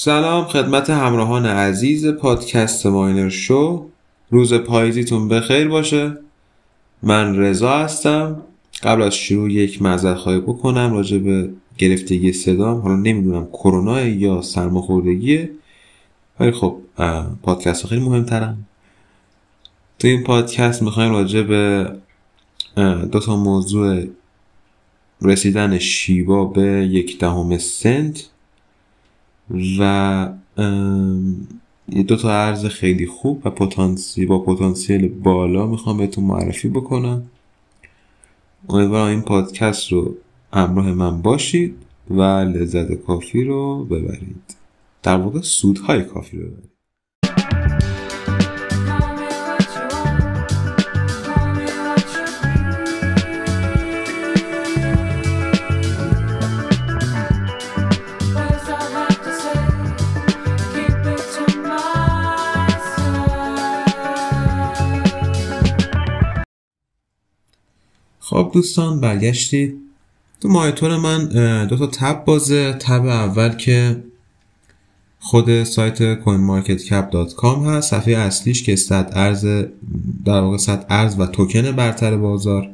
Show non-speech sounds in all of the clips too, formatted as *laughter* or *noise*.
سلام خدمت همراهان عزیز پادکست ماینر شو. روز پاییزیتون بخیر باشه. من رضا هستم. قبل از شروع یک معذرت خواهی بکنم راجع به گرفتگی صدام. حالا نمی‌دونم کرونا یا سرماخوردگیه ولی خب پادکست خیلی مهمترم تو این پادکست می‌خوایم راجع به دو تا موضوع رسیدن شیوا به یک دهم سنت. و دو تا ارز خیلی خوب و پتانسی با پتانسیل بالا می‌خوام بهتون معرفی بکنم. امیدوارم این پادکست رو همراه من باشید و لذت کافی رو ببرید. در واقع سودهای کافی رو ببرید. خب دوستان برگشتید. تو مایتور من دو تا تب بازه. تب اول که خود سایت coinmarketcap.com هست. صفحه اصلیش که صد ارز در واقع صد ارز و توکن برتر بازار.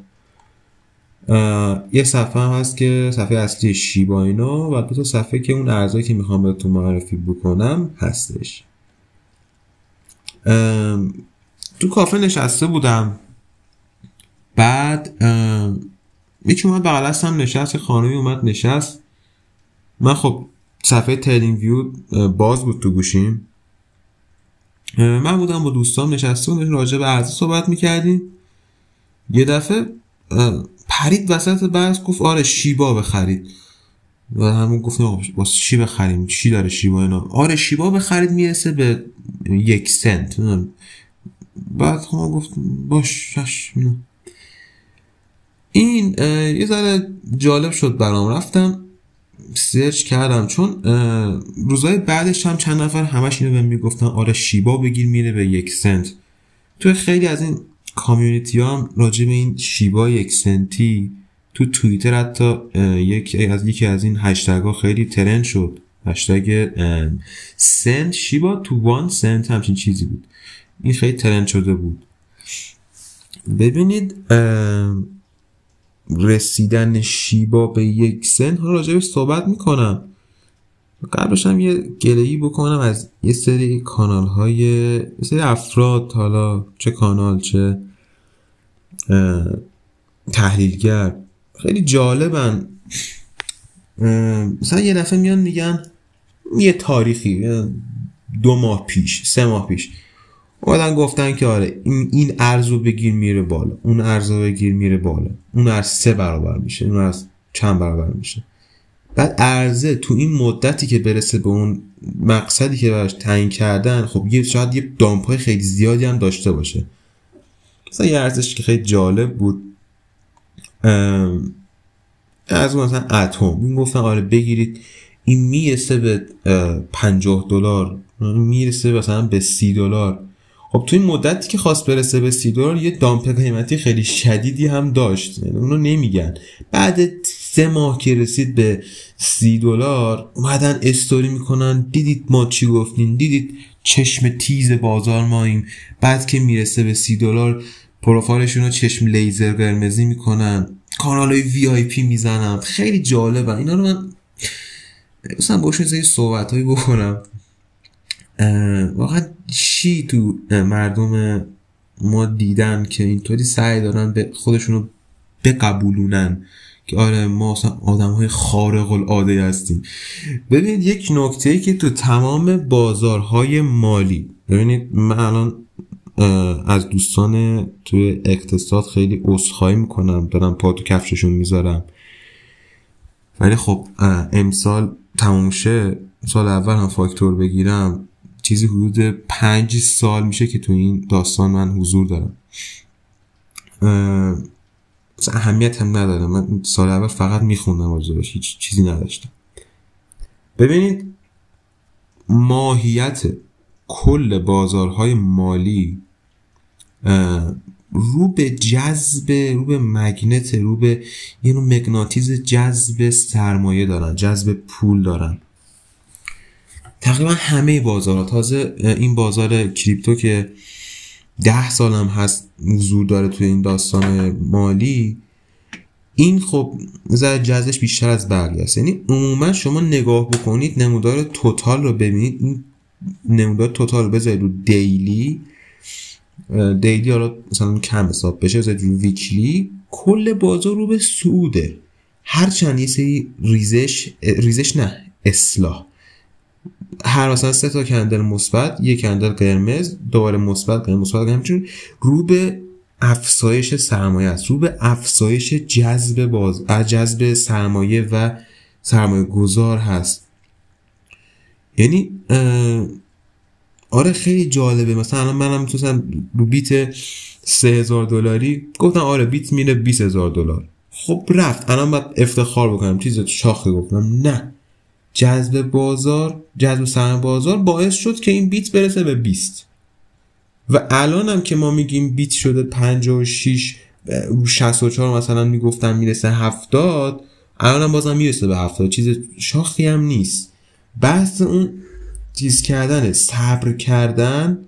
یه صفحه هم هست که صفحه اصلی شیبا اینا و دو تا صفحه که اون ارزایی که می‌خوام بهتون معرفی بکنم هستش. تو کافه نشسته بودم. بعد یکی اومد بغل هم نشست خانمی اومد نشست. من خب صفحه ترینگ ویو باز بود تو گوشیم. من بودم با دوستام نشسته بودم راجع به ارزی صحبت می‌کردیم. یه دفعه پرید وسط بحث گفت آره شیبا بخرید. و همون گفتیم با چی بخریم؟ چی داره شیبا اینا؟ آره شیبا بخرید می‌رسه به یک سنت بعد خب گفت باش شش این یه ذره جالب شد برام. رفتم سرچ کردم چون روزای بعدش هم چند نفر همش اینو بهم می‌گفتن آره شیبا بگیر میره به یک سنت. تو خیلی از این کامیونیتی هم راجع به این شیبا یک سنتی تو توییتر حتی یک از یکی از این هشتگ ها خیلی ترند شد. هشتگ سنت شیبا تو وان سنت همچین چیزی بود. این خیلی ترند شده بود. ببینید رسیدن شیبا به یک سن ها راجبش صحبت می‌کنم. قبلش هم یه گلهی بکنم از یه سری کانال های یه سری افراد حالا چه کانال چه تحلیلگر. خیلی جالبن. مثلا یه دفعه میان میگن یه تاریخی دو ماه پیش سه ماه پیش. اومدن گفتن که آره این این ارز رو بگیر میره بالا. اون ارز رو بگیر میره بالا. اون ارز سه برابر میشه اون ارز چند برابر میشه. بعد ارزه تو این مدتی که برسه به اون مقصدی که براش تعیین کردن خب یه شاید یه دامپ های خیلی زیادی هم داشته باشه. مثلا یه ارزش که خیلی جالب بود. از مثلا اتم. این گفتن آره بگیرید. این می‌رسه به 50 دلار. می‌رسه مثلا به 30 دلار. خب تو این مدتی که خواست برسه به سی دلار یه دامپ قیمتی خیلی شدیدی هم داشت. یعنی اونو نمیگن. بعد سه ماه که رسید به سی دلار اومدن استوری می‌کنن. دیدید ما چی گفتیم؟ دیدید چشم تیز بازار ماییم. بعد که می‌رسه به سی دلار پروفایلشون رو چشم لیزر قرمزی می‌کنن. کانال های VIP می‌زنن. خیلی جالبه. اینا رو من مثلا باشون یه صحبت هایی بکنم. واقعا چی تو مردم ما دیدن که اینطوری سعی دارن به خودشونو بقبولونن که آره ما اصلا آدم های خارق العاده هستیم. ببینید یک نکته که تو تمام بازارهای مالی ببینید من الان از دوستان توی اقتصاد خیلی اصخایی می‌کنم دارم پا تو کفششون می‌ذارم. ولی خب امسال تموم شه سال اول هم فاکتور بگیرم. چیزی حدود پنج سال میشه که تو این داستان من حضور دارم. مثلا اهمیت هم نداره من سال اول فقط میخوندم راجبش. هیچ چیزی نداشتم. ببینید ماهیت کل بازارهای مالی رو به جذب رو به مگنت رو به یه نوع مگناتیز جذب سرمایه دارن جذب پول دارن. تقریبا همه بازارها تازه این بازار کریپتو که ده سال هم هست حضور داره توی این داستان مالی این خب زر جزش بیشتر از بقیه است. یعنی عموما شما نگاه بکنید نمودار توتال رو ببینید این نمودار توتال رو بذارید رو دیلی. دیلی حالا مثلا کم حساب بشه بذارید رو ویکلی. کل بازار رو به سعوده هرچند یه سری ریزش ریزش نه اصلاح. هر مثلا سه تا کندل مثبت یک کندل قرمز دوباره مثبت قرمز مثبت همچنین رو به افزایش سرمایه است رو به افزایش جذب باز جذب سرمایه و سرمایه گذار هست. یعنی آره خیلی جالبه. مثلا الان منم می‌تونستم رو بیت 3000 دلاری گفتم آره بیت میره 20000 دلار. خب رفت. الان باید افتخار بکنم. چیز شاخه گفتم نه. جذب بازار جذب سرمایه بازار باعث شد که این بیت برسه به 20 و الان هم که ما میگیم بیت شده 56 رو 64 مثلا می‌گفتم می‌رسه 70 الان هم بازم می‌رسه به 70 چیز شاخی هم نیست. بحث اون چیز کردن صبر کردن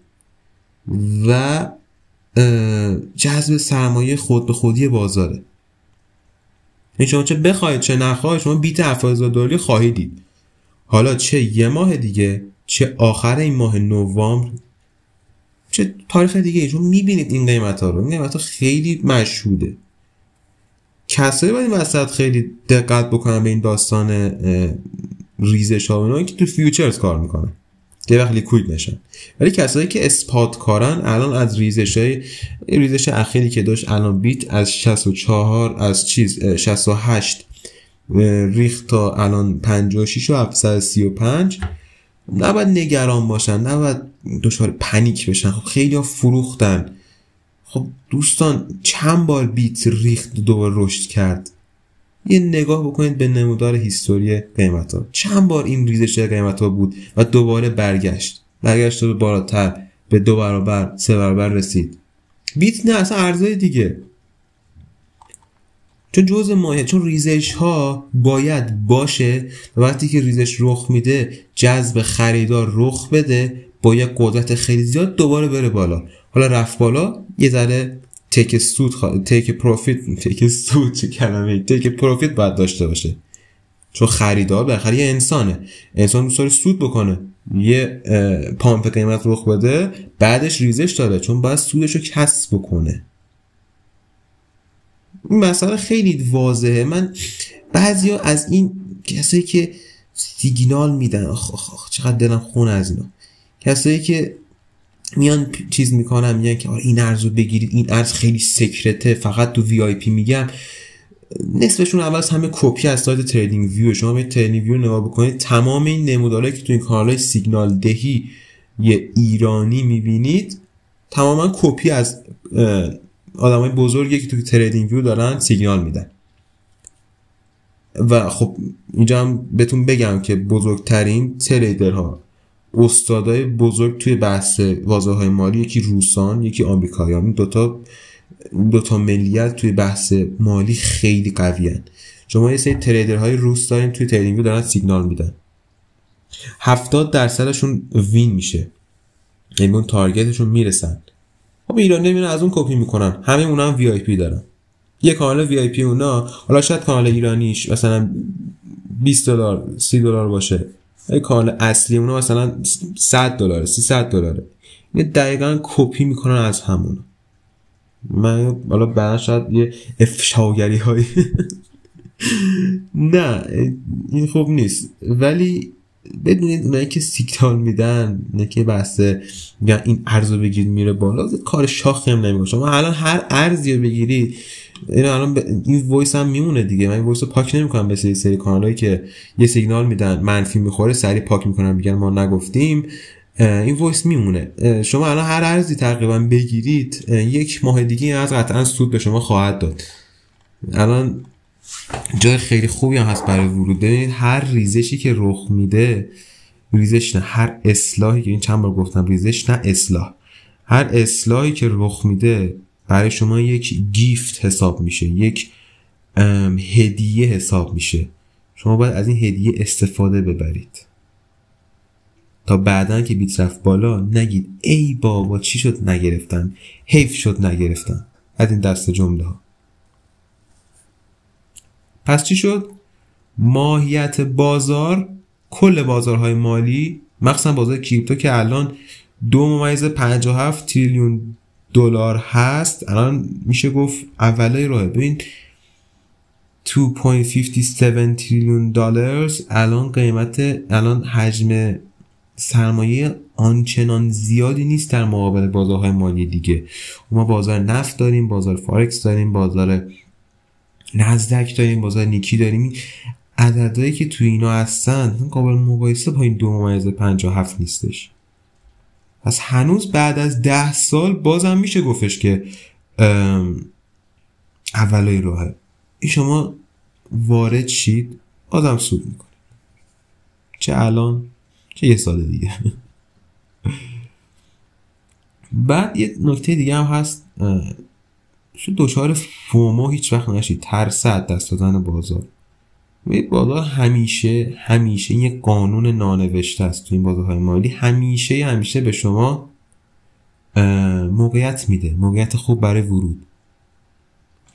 و جذب سرمایه خود به خودی بازاره. این شما چه بخواید چه نخواهید شما بیت 7000 دلاری خواهید دید. حالا چه یه ماه دیگه چه آخر این ماه نوامبر چه تاریخ دیگه چون می‌بینید این قیمت ها رو. این قیمت ها خیلی مشهوده. کسایی باید این وسط خیلی دقت بکنن به این داستان ریزش ها که تو futures کار می‌کنن. یه وقت liquid نشن ولی کسایی که spot کارن الان از ریزش های ریزش اخیری که داشت الان بیت از 64 از چیز 68 ریخت تا الان 56 و 735 نباید نگران باشن نباید دچار پنیک بشن. خب خیلی ها فروختن. خب دوستان چند بار بیت ریخت دوباره رشد کرد؟ یه نگاه بکنید به نمودار هیستوری قیمت ها چند بار این ریزش قیمت ها بود و دوباره برگشت. برگشت به بالاتر به دو برابر سه برابر رسید. بیت نه اصلا ارزای دیگه. چون جزء مایه چون ریزش ها باید باشه و وقتی که ریزش رخ میده جذب خریدار رخ بده با یک قدرت خیلی زیاد دوباره بره بالا. حالا رفت بالا یه ذره تک سود خوا... تک پروفیت تک سود چه کلمه تک پروفیت باید داشته باشه. چون خریدار بالاخره یه انسانه. انسان دوست داره سود بکنه. یه پامپ قیمت رخ بده بعدش ریزش داره چون باید سودش رو کسب بکنه. این مسئله خیلی واضحه. من بعضیا از این کسایی که سیگنال میدن آخ آخ آخ چقدر دلم خون از اینا. کسایی که میان چیز می‌کنن میگن که آره این ارز رو بگیرید این ارز خیلی secret ه فقط تو VIP میگم نصفشون اول همه کپی از سایت TradingView. شما به TradingView نگاه بکنید. تمام این نمودارهایی که تو این کانال سیگنال دهی یه ایرانی می‌بینید تماما کپی از آدمای بزرگی که تو TradingView دارن سیگنال میدن. و خب اینجا هم بهتون بگم که بزرگترین trader ها استادای بزرگ توی بحث بازارهای مالی یکی روسان یکی آمریکایی. این دوتا دوتا ملیت توی بحث مالی خیلی قوی هن. شما یه سری trader های روس دارین توی Trading دارن سیگنال میدن. 70 درصدشون win میشه. یعنی اون target شون می‌رسن. خب ایرانی میرن از اون کپی می‌کنن. همه اونا هم VIP دارن. یه کانال VIP اونا حالا شاید کانال ایرانیش مثلا 20 دلار 30 دلار باشه. یه کانال اصلی اونا مثلا 100 دلار 300 دلاره. این دقیقا کپی می‌کنن از همون من حالا بعدا شاید یه افشاگری های *laughs* نه این خوب نیست. ولی بدونید اونایی که سیگنال میدن نه که بحثه میگن این ارزو بگیرید میره بالا کار شاخی هم نمی‌کنه شما الان هر ارزی رو بگیری این الان ب... این voice هم میمونه دیگه. من voice رو پاک نمی‌کنم به سری سری کانالایی که یه سیگنال میدن منفی می‌خوره سری پاک می‌کنن میگن ما نگفتیم. این voice میمونه. شما الان هر ارزی تقریبا بگیرید یک ماه دیگه از قطعا سود به شما خواهد داد. الان جای خیلی خوبی هم هست برای ورود. ببینید هر ریزشی که رخ میده ریزش نه. هر اصلاحی که این چند بار گفتم ریزش نه اصلاح. هر اصلاحی که رخ میده برای شما یک گیفت حساب میشه یک هدیه حساب میشه. شما باید از این هدیه استفاده ببرید. تا بعدا که بیت رفت بالا نگید ای بابا چی شد نگرفتم حیف شد نگرفتم از این دست جمله ها پس چی شد؟ ماهیت بازار کل بازارهای مالی مخصوصا بازار کریپتو که الان دو ممیز 57 تریلیون دلار هست. الان میشه گفت اولای راه ببین 2.57 تریلیون دلار. الان قیمت الان حجم سرمایه آنچنان زیادی نیست در مقابل بازارهای مالی دیگه. ما بازار نفت داریم بازار فارکس داریم بازار نزدک داریم بازار نیکی داریم. عددهایی که تو اینا هستن قابل مقایسه با این دو ممیز 57 نیستش. پس هنوز بعد از ده سال بازم میشه گفتش که اولای راهه این شما وارد شید آدم سود می‌کنه چه الان چه یه سال دیگه. *laughs* بعد یه نکته دیگه هم هست. شو دوچار فومو هیچ وقت نشید ترس دست دادن بازار. بازار همیشه همیشه یه قانون نانوشته است تو این بازارهای مالی. همیشه همیشه به شما موقعیت میده. موقعیت خوب برای ورود.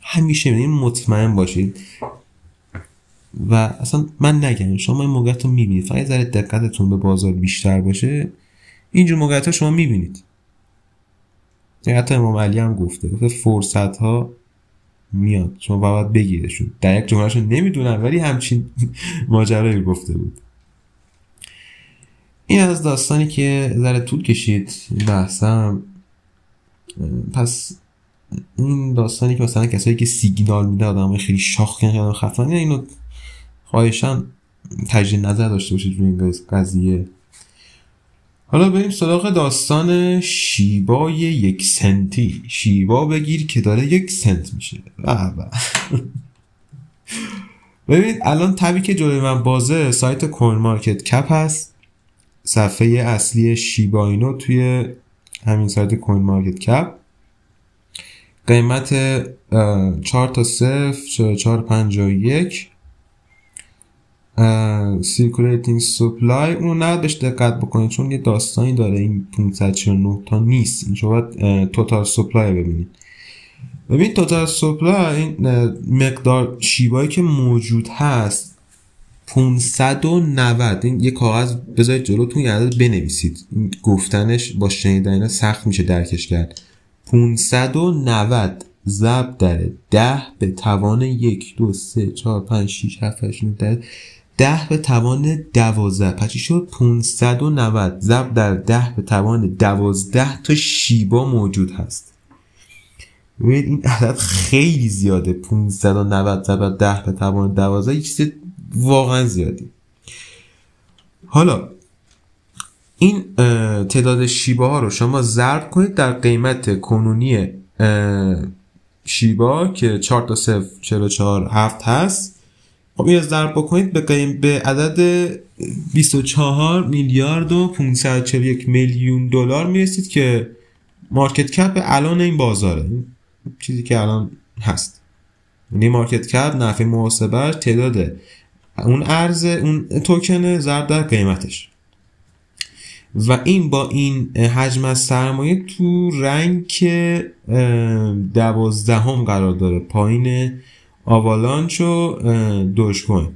همیشه میده مطمئن باشید. و اصلا من نگم شما این موقعیت رو می‌بینید. فقط ذره دقتتون به بازار بیشتر باشه. اینجور موقعیت ها شما می‌بینید. حتی امام علی هم گفته گفته فرصت ها میاد. شما باید بگیرشون. در یک جملهشون نمی‌دونم ولی همچین *laughs* ماجرایی گفته بود. این از داستانی که ذره طول کشید بحثم. پس این داستانی که مثلا کسایی که سیگنال میده آدم خیلی شاخ کنن خفن اینو خواهشان تجدید نظر داشته باشید روی این قضیه. حالا بریم سراغ داستان شیبای یک سنتی. شیبا بگیر که داره یک سنت میشه. *laughs* ببینید الان تبی که جلوی من بازه سایت کوین مارکت کپ هست. صفحه اصلی شیبا اینو توی همین سایت CoinMarketCap. قیمت 4 تا 0 44 51 circulating supply اون نه بهش دقت بکنید چون یه داستانی داره این 549 تا نیست. این شما total supply ببینید ببین total supply این مقدار شیبایی که موجود هست 590 این یه کاغذ بذارید جلوتون یه عدد بنویسید. گفتنش با شنیدن اینا سخت میشه درکش کرد. 590 ضرب در 10 به توان 1 2 3 4 5 6 7 8 9 ده به توان دوازده. پچی شد؟ 590 ضرب در ده به توان دوازده تا شیبا موجود هست. ببینید این عدد خیلی زیاده. 590 ضرب در ده به توان دوازده. یک چیز واقعا زیادی. حالا این تعداد شیبا ها رو شما ضرب کنید در قیمت کنونی شیبا که 4 تا 0 44 7 هست. خب این ضرب بکنید به, به عدد 24 میلیارد و 541 میلیون دلار می‌رسید که مارکت کپ الان این بازاره. چیزی که الان هست. یعنی market cap نحوه محاسبه تعداد. اون ارز اون توکن ضرب در قیمتش. و این با این حجم از سرمایه تو rank دوازدهم قرار داره. پایین Avalanche و Dogecoin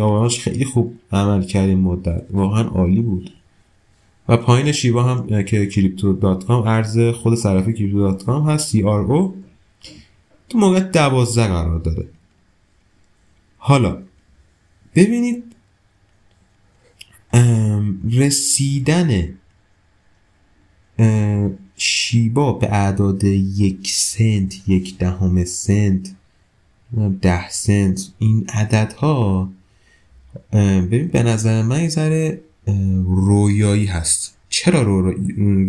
Avalanche خیلی خوب عمل کرد این مدت. واقعا عالی بود. و پایین شیبا هم که Crypto.com ارز خود صرافی Crypto.com هست CRO. تو موقع دوازده قرار داره. حالا ببینید رسیدن شیبا به اعداد یک سنت یک دهم سنت ده سنت. این عددها ببین به نظر من یه ذره رویایی هست. چرا رو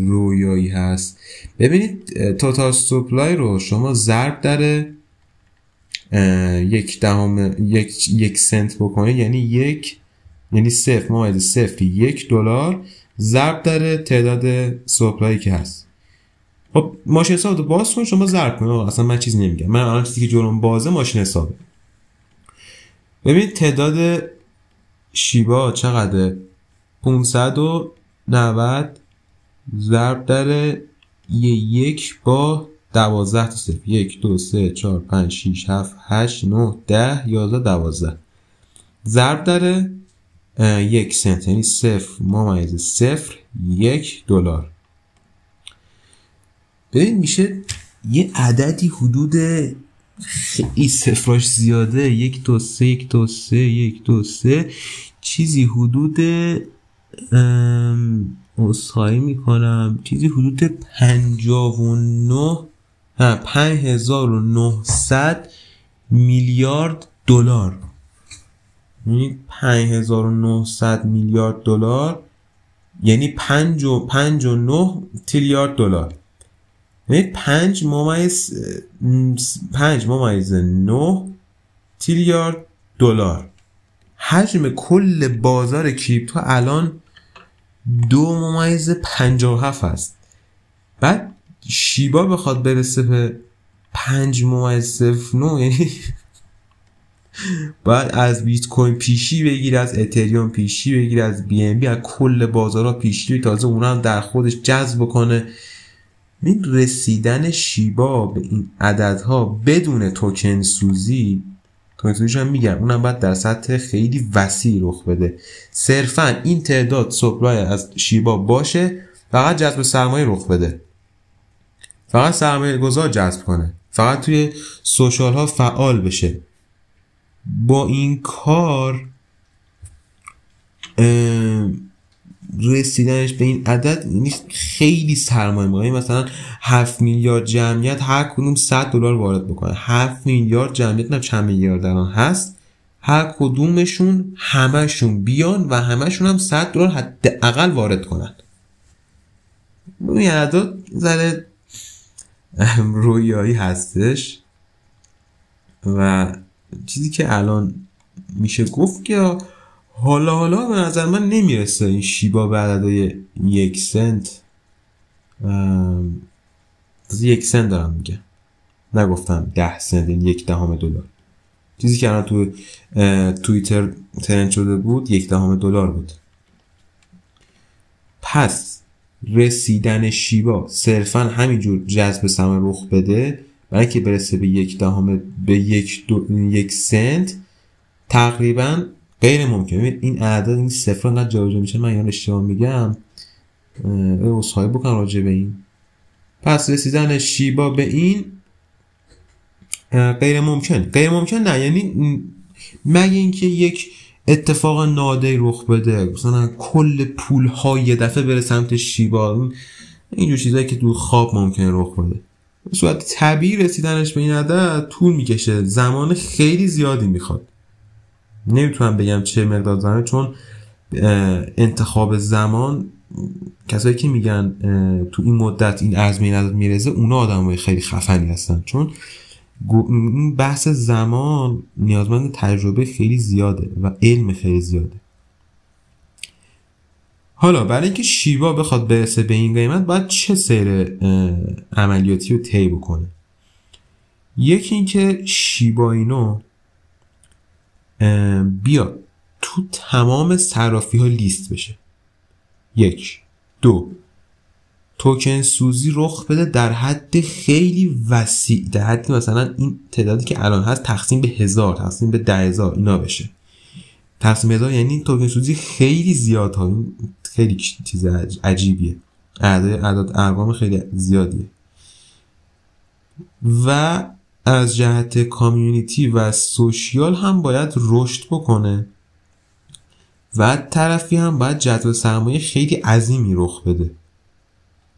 رویایی هست؟ ببینید توتال سپلای رو شما ضرب در یک دهم یک, یک سنت بکنید یعنی یک یعنی صفر ممیز صفر یک دلار ضرب در تعداد سپلایی که هست. خب ماشین حساب رو باز کن شما ضرب کن. اصلا من چیزی نمیگم. من الان چیزی که جلوم بازه ماشین حسابه. ببین تعداد شیبا چقدر 500 و 90 ضرب در یه یک با دوازده تا صفر. یک دو سه چهار پنج شیش هفت هشت نه ده یازده دوازده. ضرب در یک سنت. یعنی صفر ممیز صفر یک دلار. ببین میشه یه عددی حدود خیلی صفراش زیاده. یک دو سه یک دو سه یک دو سه. چیزی حدود اصخایی می‌کنم. چیزی حدود پنجاه و نه پنج هزار و نهصد میلیارد دلار. یعنی پنج هزار و نهصد میلیارد دلار یعنی پنج و پنج و نه تریلیارد دلار. یعنی پنج ممیز پنج ممیز نه تریلیارد دلار. حجم کل بازار کریپتو الان دو ممیز پنجاه هفت هست بعد شیبا بخواد برسه به پنج ممیز صفر نو یعنی *laughs* باید از بیت کوین پیشی بگیر از اتریوم پیشی بگیر از بی ام بی از کل بازارها پیشی تازه اونا هم در خودش جذب کنه این رسیدن شیبا به این عددها بدون توکن سوزی توکن سوزیش هم میگم اونم باید در سطح خیلی وسیع رخ بده. صرفا این تعداد سپلای از شیبا باشه فقط جذب سرمایه رخ بده. فقط سرمایه گذار جذب کنه. فقط توی سوشال ها فعال بشه. با این کار رسیدنش به این عدد نیست خیلی سرمایه می‌کنه مثلا 7 میلیارد جمعیت هر کدوم 100 دلار وارد بکنه. 7 میلیارد جمعیت نه چند میلیارد الان هست. هر کدومشون همشون بیان و همشون هم 100 دلار حداقل وارد کنن. این عدد ذره رویایی هستش و چیزی که الان میشه گفت که حالا حالا به نظر من نمی‌رسه این شیبا به عددهای یک سنت. یک سنت دارم میگه. نگفتم ده سنت این یک دهم دلار. چیزی که الان تو توییتر ترند شده بود یک دهم دلار بود. پس رسیدن شیبا صرفا همینجور جذب سرمایه رخ بده برای که برسه به یک دهم به یک, دو، یک سنت تقریبا غیر ممکنه. این اعداد این صفر نه جابجا میشه من یعنی اشتباه میگم. اصحایی بکن راجع به این. پس رسیدن شیبا به این غیر ممکن. غیر ممکن نه. یعنی مگه اینکه یک اتفاق نادر رخ بده مثلا کل پول ها یه دفعه بره سمت شیبا اینجور چیزایی که تو خواب ممکنه رخ بده. به صورت طبیعی رسیدنش به این عدد طول می‌کشه. زمان خیلی زیادی می‌خواد. نمی‌تونم بگم چه مقدار زمانه چون انتخاب زمان کسایی که میگن تو این مدت این ازمه این عدد میرزه اونا آدم خیلی خفنی هستن. چون این بحث زمان نیازمند تجربه خیلی زیاده و علم خیلی زیاده. حالا برای اینکه شیوا بخواد برسه به این قیمت باید چه سیر عملیاتی رو طی بکنه؟ یکی اینکه شیبا اینو بیا تو تمام صرافی ها لیست بشه. یک دو. توکن سوزی رخ بده در حد خیلی وسیع در حدی مثلا این تعدادی که الان هست تقسیم به هزار تقسیم به ده هزار اینا بشه. تقسیم هزار یعنی توکن سوزی خیلی زیاد ها خیلی چیز عجیبیه. اعداد ارقام خیلی زیادیه. و از جهت کامیونیتی و سوشیال هم باید رشد بکنه. و طرفی هم باید جدول سرمایه خیلی عظیمی رخ بده.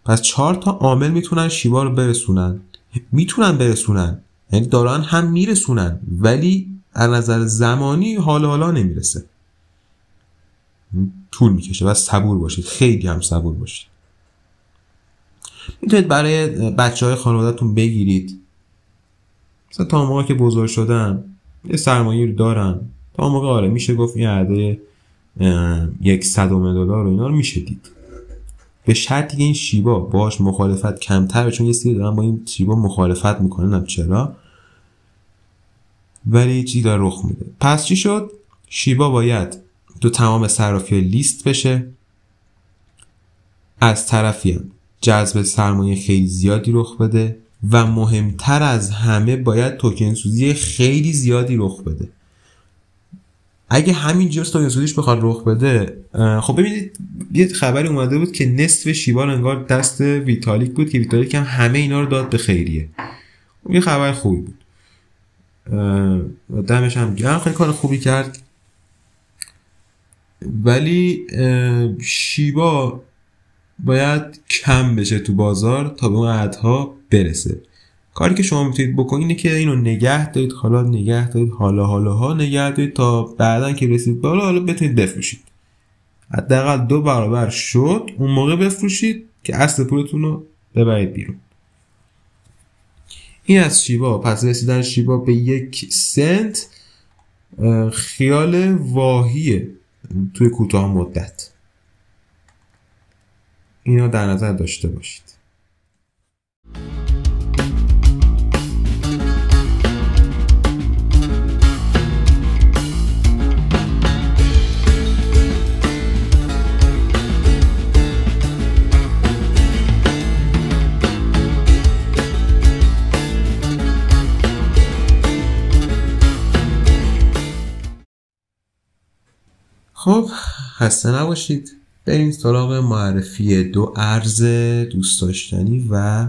پس چهار تا عامل می‌تونن شیبا رو برسونن. می‌تونن برسونن. یعنی دارن هم میرسونن ولی از نظر زمانی حال حالا نمی‌رسه. طول می‌کشه و صبور باشید. خیلی هم صبور باشید. می‌تونید برای بچه های خانوادتون بگیرید. مثلا تا موقع که بزرگ شدن یه سرمایه رو دارن تا موقع آره میشه گفت این عده یک صدم دلار و اینا رو میشه دید. به شرطی که این شیبا باش مخالفت کمتره چون یه سری دارن با این شیبا مخالفت می‌کنن چرا. ولی چی داره رخ میده؟ پس چی شد؟ شیبا باید تو تمام صرافی لیست بشه. از طرفی جذب سرمایه خیلی زیادی رخ بده. و مهمتر از همه باید توکن سوزی خیلی زیادی رخ بده. اگه همین جور توکن سوزیش بخواد رخ بده خب ببینید یه خبری اومده بود که نصف شیبان انگار دست ویتالیک بود که ویتالیک هم همه اینا رو داد به خیریه. یه خبر خوبی بود. دمش هم گرم. خیلی کار خوبی کرد. ولی شیبا باید کم بشه تو بازار تا به اون عدها برسه. کاری که شما می‌تونید بکنید اینه که اینو نگه دارید حالا نگه دارید حالا حالا ها نگه دارید تا بعدا که رسید بالا حالا بتونید بفروشید. حداقل دو برابر شد اون موقع بفروشید که اصل پولتون رو ببرید بیرون. این از شیبا پس رسیدن شیبا به یک سنت خیال واهیه توی کوتاه مدت. اینو در نظر داشته باشید. خب خسته نباشید. بریم سراغ معرفی دو ارز دوست داشتنی و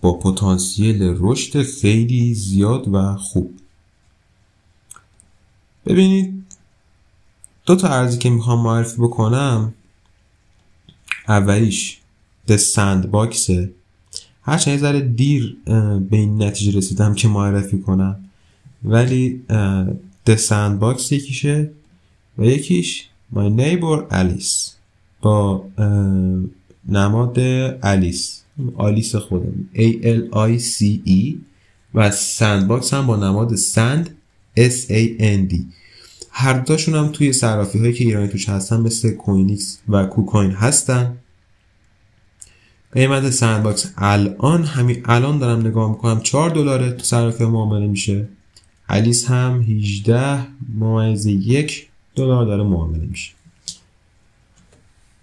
با پتانسیل رشد خیلی زیاد و خوب. ببینید دو تا ارزی که می‌خوام معرفی بکنم اولیش د سند باکسه هرچند یه ذره دیر به این نتیجه رسیدم که معرفی کنم. ولی The Sandbox یکیشه و یکیش My neighbor Alice. با نماد Alice Alice خودم A L I C E و Sandbox هم با نماد SAND. S A N D. هر دوتاشون هم توی صرافی هایی که ایرانی توش هستن مثل CoinEx و KuCoin هستن. قیمت Sandbox الان همین الان دارم نگاه می‌کنم. 4 دلاره تو صرافی معامله میشه. الیس هم 18 ممیز یک. دلار داره معامله میشه.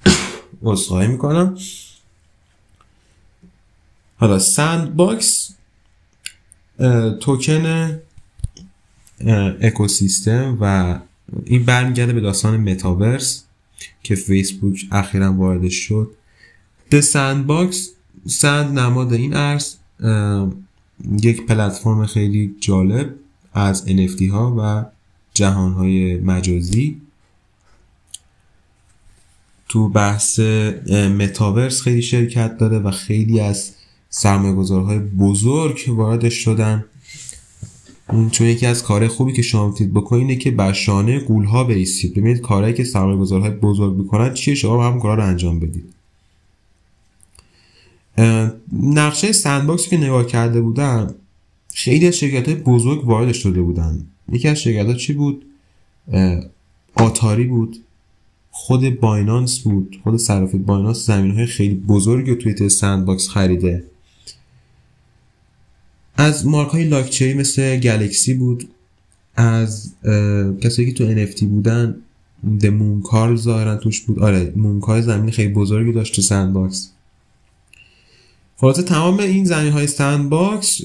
*coughs* عذرخواهی می‌کنم. حالا Sandbox توکن اکوسیستم و این برمیگرده به داستان متاورس که فیسبوک اخیرا واردش شد. The Sandbox SAND نماد این ارز یک پلتفرم خیلی جالب از NFT ها و جهان های مجازی. تو بحث متاورس خیلی شرکت داره و خیلی از سرمایه گذارهای بزرگ واردش شدن. چون یکی از کارهای خوبی که شما می‌تونید بکنید اینه که بر شانه قولها بیستید ببینید کارهایی که سرمایه گذارهای بزرگ می‌کنن چیه؟ شما هم کارا رو انجام بدید. نقشه Sandbox ی که نگاه کرده بودم خیلی از شرکت های بزرگ وارد شده بودن. یکی از شرکت چی بود؟ Atari بود. خود Binance بود. خود صرافی Binance زمین های خیلی بزرگی توی Sandbox خریده. از مارک های لاکچری مثل Galaxy بود. از کسایی که تو NFT بودن The Moon Carl ظاهرا توش بود. آره Moon Carl زمین خیلی بزرگی داشت تو Sandbox خلاصه تمام این زمین های Sandbox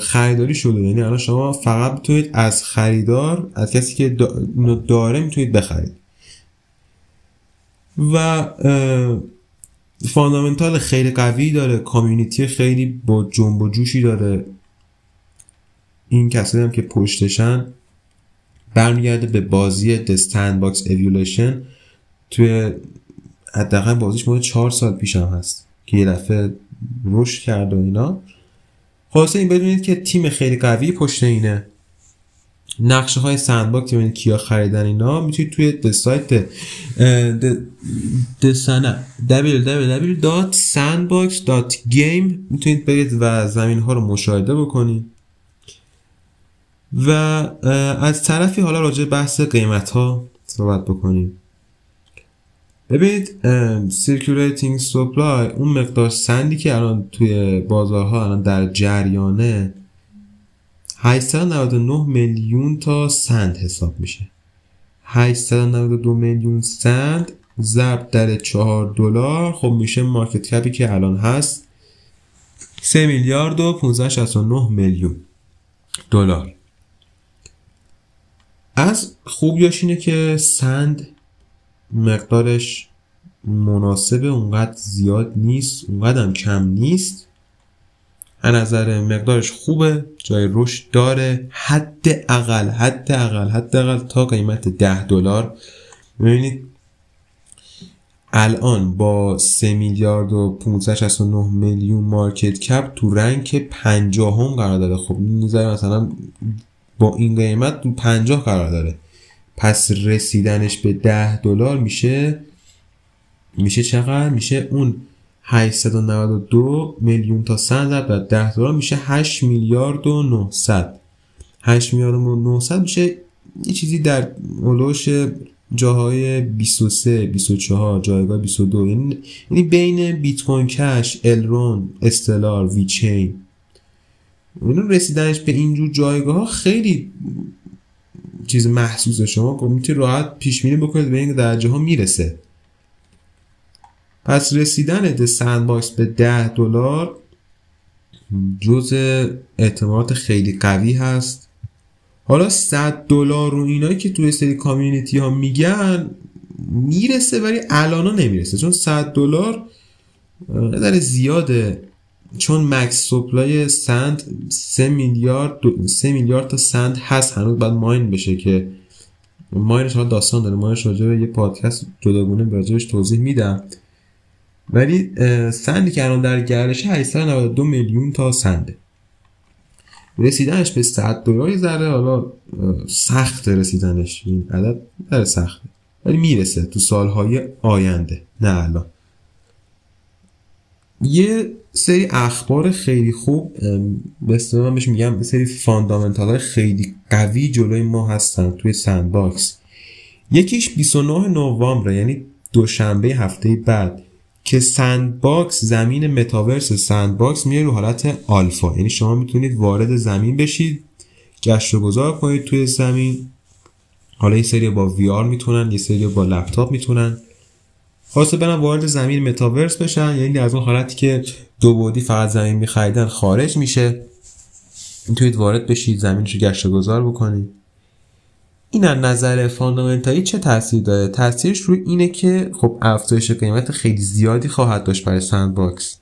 خریداری شده. یعنی الان شما فقط می‌تونید از خریدار از کسی که داره می‌تونید بخرید. و fundamental خیلی قوی داره. community خیلی با جنب و جوشی داره. این کسایی هم که پشتشن برمیگرده به بازی The Sandbox Evolution. توی حداقل بازیش مورد چهار سال پیش هم هست که یه دفعه رشد کرد و اینا. خلاصه این بدونید که تیم خیلی قوی پشت اینه. نقشه های Sandbox یعنی کیا خریدن اینا می‌تونید توی سایت www.sandbox.game می‌تونید برید و زمین ها رو مشاهده بکنید. و از طرفی حالا راجع بحث قیمت ها صحبت بکنیم. ببینید circulating supply اون مقدار SAND ی که الان توی بازارها الان در جریانه 899 میلیون تا SAND حساب میشه. 892 میلیون SAND ضرب در چهار دلار خب میشه market cap ی که الان هست 3 میلیارد و 569 میلیون دلار. از خوبیاش اینه که سند مقدارش مناسب اونقدر زیاد نیست اونقدر هم کم نیست. از نظر مقدارش خوبه جای رشد داره. حد اقل حد اقل حد اقل تا قیمت 10 دلار. ببینید الان با 3 میلیارد و 569 میلیون مارکت کپ تو رنگ 50 هم قرار داره. خب این مثلا با این قیمت تو 50 قرار داره. پس رسیدنش به 10 دلار میشه میشه چقدر؟ میشه اون 892 میلیون تا سند در 10 دلار میشه 8 میلیارد و 900 8 میلیارد و 900 میشه یه چیزی در اولوش جاهای 23 24 جایگاه 22 یعنی, یعنی بین بیت کوین کش الرون استلار وی چین. اینو رسیدنش به اینجور جایگاه ها خیلی چیز محسوسه شما می‌تونید راحت پیش بینی بکنید به این درجه ها می‌رسه. پس رسیدن Sandbox به 10 دلار جز اعتماد خیلی قوی هست. حالا 100 دلار رو اینایی که توی سری community ها میگن می‌رسه ولی الان نمی‌رسه. چون 100 دلار در زیاده. چون مکس سپلای سند 3 میلیارد 3 میلیارد تا سند هست هنوز باید ماین بشه که ماینش حالا داستان داره. ماینش راجع به یه پادکست جداگونه راجعش توضیح میدم. ولی سندی که الان در گردشه 892 میلیون تا سنده. رسیدنش به 100 دلار ذره حالا سخت رسیدنش. این عدد در سخته. ولی می‌رسه تو سالهای آینده نه الان. یه سری اخبار خیلی خوب به من بهش میگم سری fundamental های خیلی قوی جلوی ما هستن توی Sandbox یکیش 29 نوامبر یعنی دوشنبه هفته بعد که Sandbox زمین متاورس Sandbox میره رو حالت آلفا. یعنی شما می‌تونید وارد زمین بشید گشت و گذار کنید توی زمین. حالا یه سری با VR می‌تونن یه سری با لپتاپ می‌تونن. خواسته برن وارد زمین متاورس بشن یعنی از اون حالتی که دو بعدی فقط زمین میخریدن خارج میشه. می‌تونید وارد بشید زمینش رو گشت گذار بکنید. این از نظر fundamental ی چه تاثیر داره؟ تاثیرش روی اینه که خب افزایش قیمت خیلی زیادی خواهد داشت برای Sandbox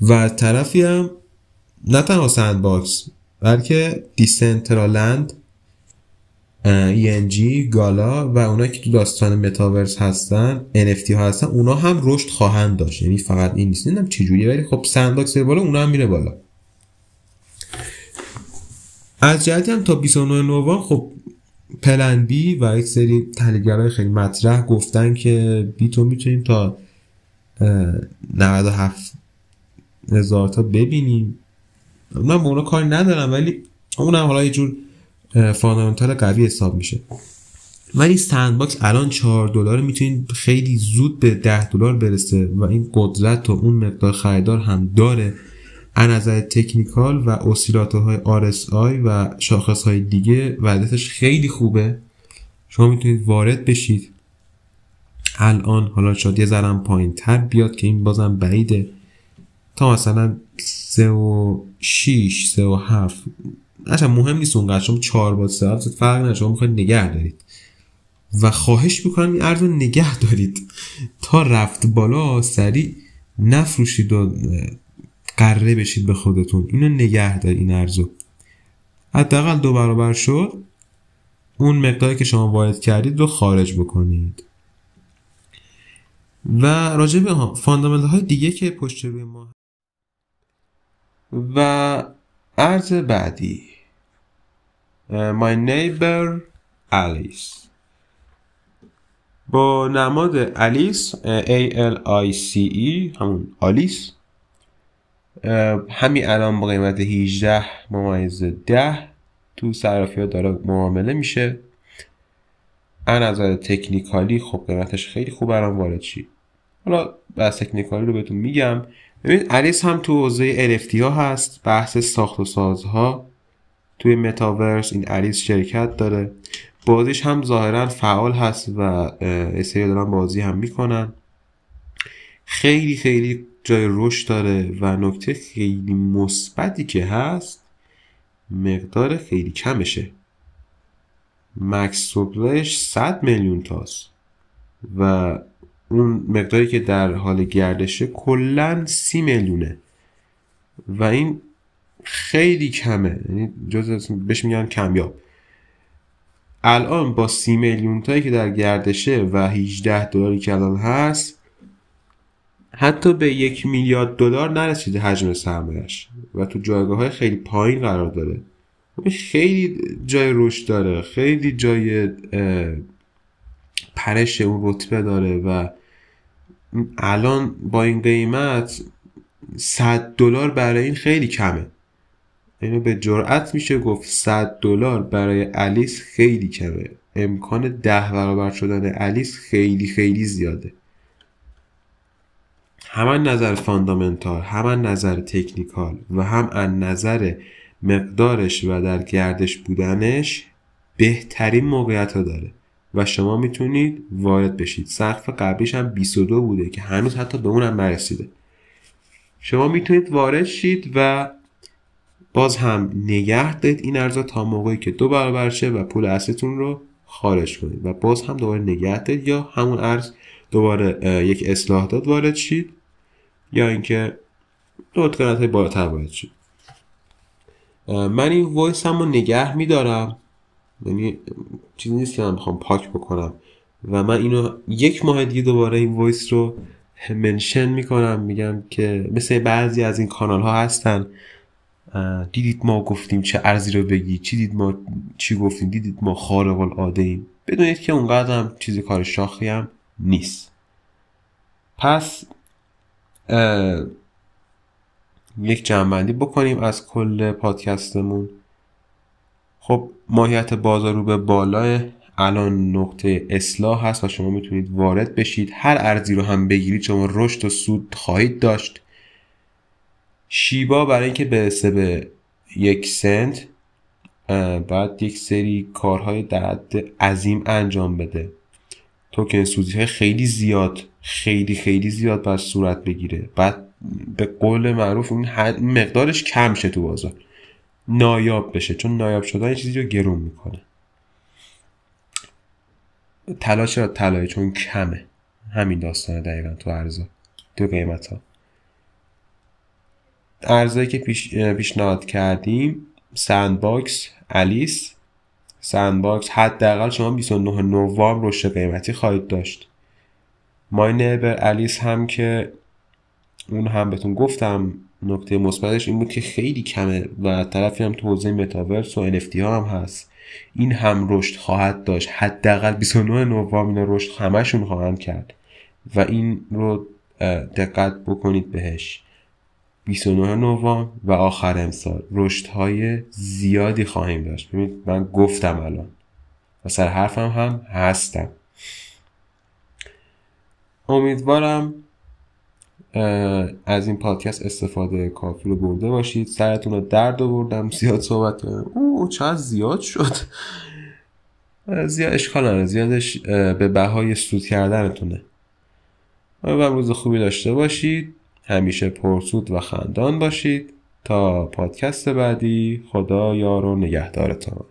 و طرفی هم نه تنها Sandbox بلکه Decentraland ENJ Gala و اونایی که تو داستان متاورس هستن NFT ها هستن اونا هم رشد خواهند داشت. یعنی فقط این نیست. نمی‌دونم چجوریه ولی خب Sandbox بالا اونا هم میره بالا. از جهتی هم تا 29 نوامبر خب PlanB و یک سری تحلیلگرای خیلی مطرح گفتن که بیتو می‌تونیم تا 97 هزار تا ببینیم. من به اونا کاری ندارم ولی اونم حالا یه جور fundamental قوی حساب میشه. ولی Sandbox الان 4 دلار می‌تونید خیلی زود به 10 دلار برسه و این قدرت و اون مقدار خریدار هم داره. از نظر technical و oscillator های RSI و شاخص های دیگه وضعیتش خیلی خوبه. شما می‌تونید وارد بشید. الان حالا شاید یه ذرم پایین تر بیاد که این بازم بعیده. تا مثلا 3 و 6 3 و 7 اصلا مهم نیست اونقدر. شما 4 با 3 فرق نداره. شما می‌خواید نگه دارید. و خواهش می‌کنم این ارز رو نگه دارید. تا رفت بالا سریع نفروشید و قره بشید به خودتون. اینو نگه دار این ارزو. حداقل دو برابر شد. اون مقداری که شما وارد کردید رو خارج بکنید. و راجع به فاندامنتال های دیگه که پشت روی ما و ارز بعدی. My neighbor Alice. با نماد الیس A L I C E همون آلیس همین الان با قیمت 18 ممیز 10 تو صرافی ها داره معامله میشه. از نظر تکنیکالی خب قیمتش خیلی خوب الان وارد شید حالا بحث تکنیکالی رو بهتون میگم. ببینید الیس هم تو حوزه NFT ها هست بحث ساخت و سازها. توی متاورس این الیس شرکت داره. بازیش هم ظاهرا فعال هست و اسری دارن بازی هم می‌کنن. خیلی خیلی جای رشد داره و نکته خیلی مثبتی که هست مقدار خیلی کمشه. مکس سوپلش 100 میلیون تاست. و اون مقداری که در حال گردشه کلا سی میلیونه. و این خیلی کمه. یعنی جز بهش میگن کمیاب. الان با سی میلیون تایی که در گردشه و 18 دلاری که الان هست حتی به یک میلیارد دلار نرسیده حجم سرمایش و تو جایگاه های خیلی پایین قرار داره. خیلی جای رشد داره. خیلی جای پرش اون رتبه داره و الان با این قیمت 100 دلار برای این خیلی کمه. اینو به جرأت میشه گفت 100 دلار برای الیس خیلی کمه. امکان ده برابر شدن الیس خیلی خیلی زیاده. هم نظر فاندامنتال هم نظر تکنیکال و هم از نظر مقدارش و در گردش بودنش بهترین موقعیت ها داره. و شما می‌تونید وارد بشید. سقف قبلیش هم 22 بوده که هنوز حتی به اونم نرسیده. شما می‌تونید وارد شید و باز هم نگه دارید این ارزا تا موقعی که دو برابر شه و پول اصلتون رو خارج کنید. و باز هم دوباره نگه دارید یا همون ارز دوباره یک اصلاح داد وارد شید یا اینکه تو قیمت های بالاتر وارد شید. من این voice هم رو نگه میدارم. یعنی چیزی نیست که من بخوام پاک بکنم. و من اینو یک ماه دیگه دوباره این voice رو mention می‌کنم. میگم که مثل بعضی از این کانال ها هستن دیدید ما گفتیم چه ارزی رو بگی چی دید ما چی گفتیم دیدید ما خارق العاده ایم. بدونید که اونقدر هم چیزی کار شاخی هم نیست. پس یک جمعبندی بکنیم از کل پادکستمون. خب ماهیت بازار رو به بالای الان نقطه اصلاح هست و شما می‌تونید وارد بشید. هر ارزی رو هم بگیرید شما رشد و سود خواهید داشت. شیبا برای اینکه برسه به یک سنت بعد یک سری کارهای در عظیم انجام بده. توکن سوزی خیلی زیاد خیلی خیلی زیاد باید صورت بگیره. بعد به قول معروف این مقدارش کم شه تو بازار. نایاب بشه چون نایاب شدن یه چیزی رو گرون می‌کنه. طلا چرا طلایی؟ چون کمه. همین داستانه دقیقا تو ارزا تو قیمت ها ارزایی که پیش، پیشنهاد کردیم Sandbox Alice. Sandbox حداقل شما 29 نوامبر رشد قیمتی خواهید داشت. My Neighbor Alice هم که اون هم بهتون گفتم نکته مثبتش این بود که خیلی کمه و طرفی هم تو حوزه متاورس و NFT ها هم هست. این هم رشد خواهد داشت. حداقل 29 نوامبر اینا رشد همشون خواهند کرد. و این رو دقت بکنید بهش. 29 نوامبر و آخر امسال رشد های زیادی خواهیم داشت. ببینید من گفتم الان و سر حرفم هم هستم. امیدوارم از این پادکست استفاده کافی رو برده باشید. سرتون رو درد آوردم زیاد صحبت کردم او چقدر زیاد شد. زیاد اشکال نداره. زیادش به بهای سود کردنتونه. و روز خوبی داشته باشید. همیشه پرسود و خندان باشید. تا پادکست بعدی خدا یار و نگهدارتان.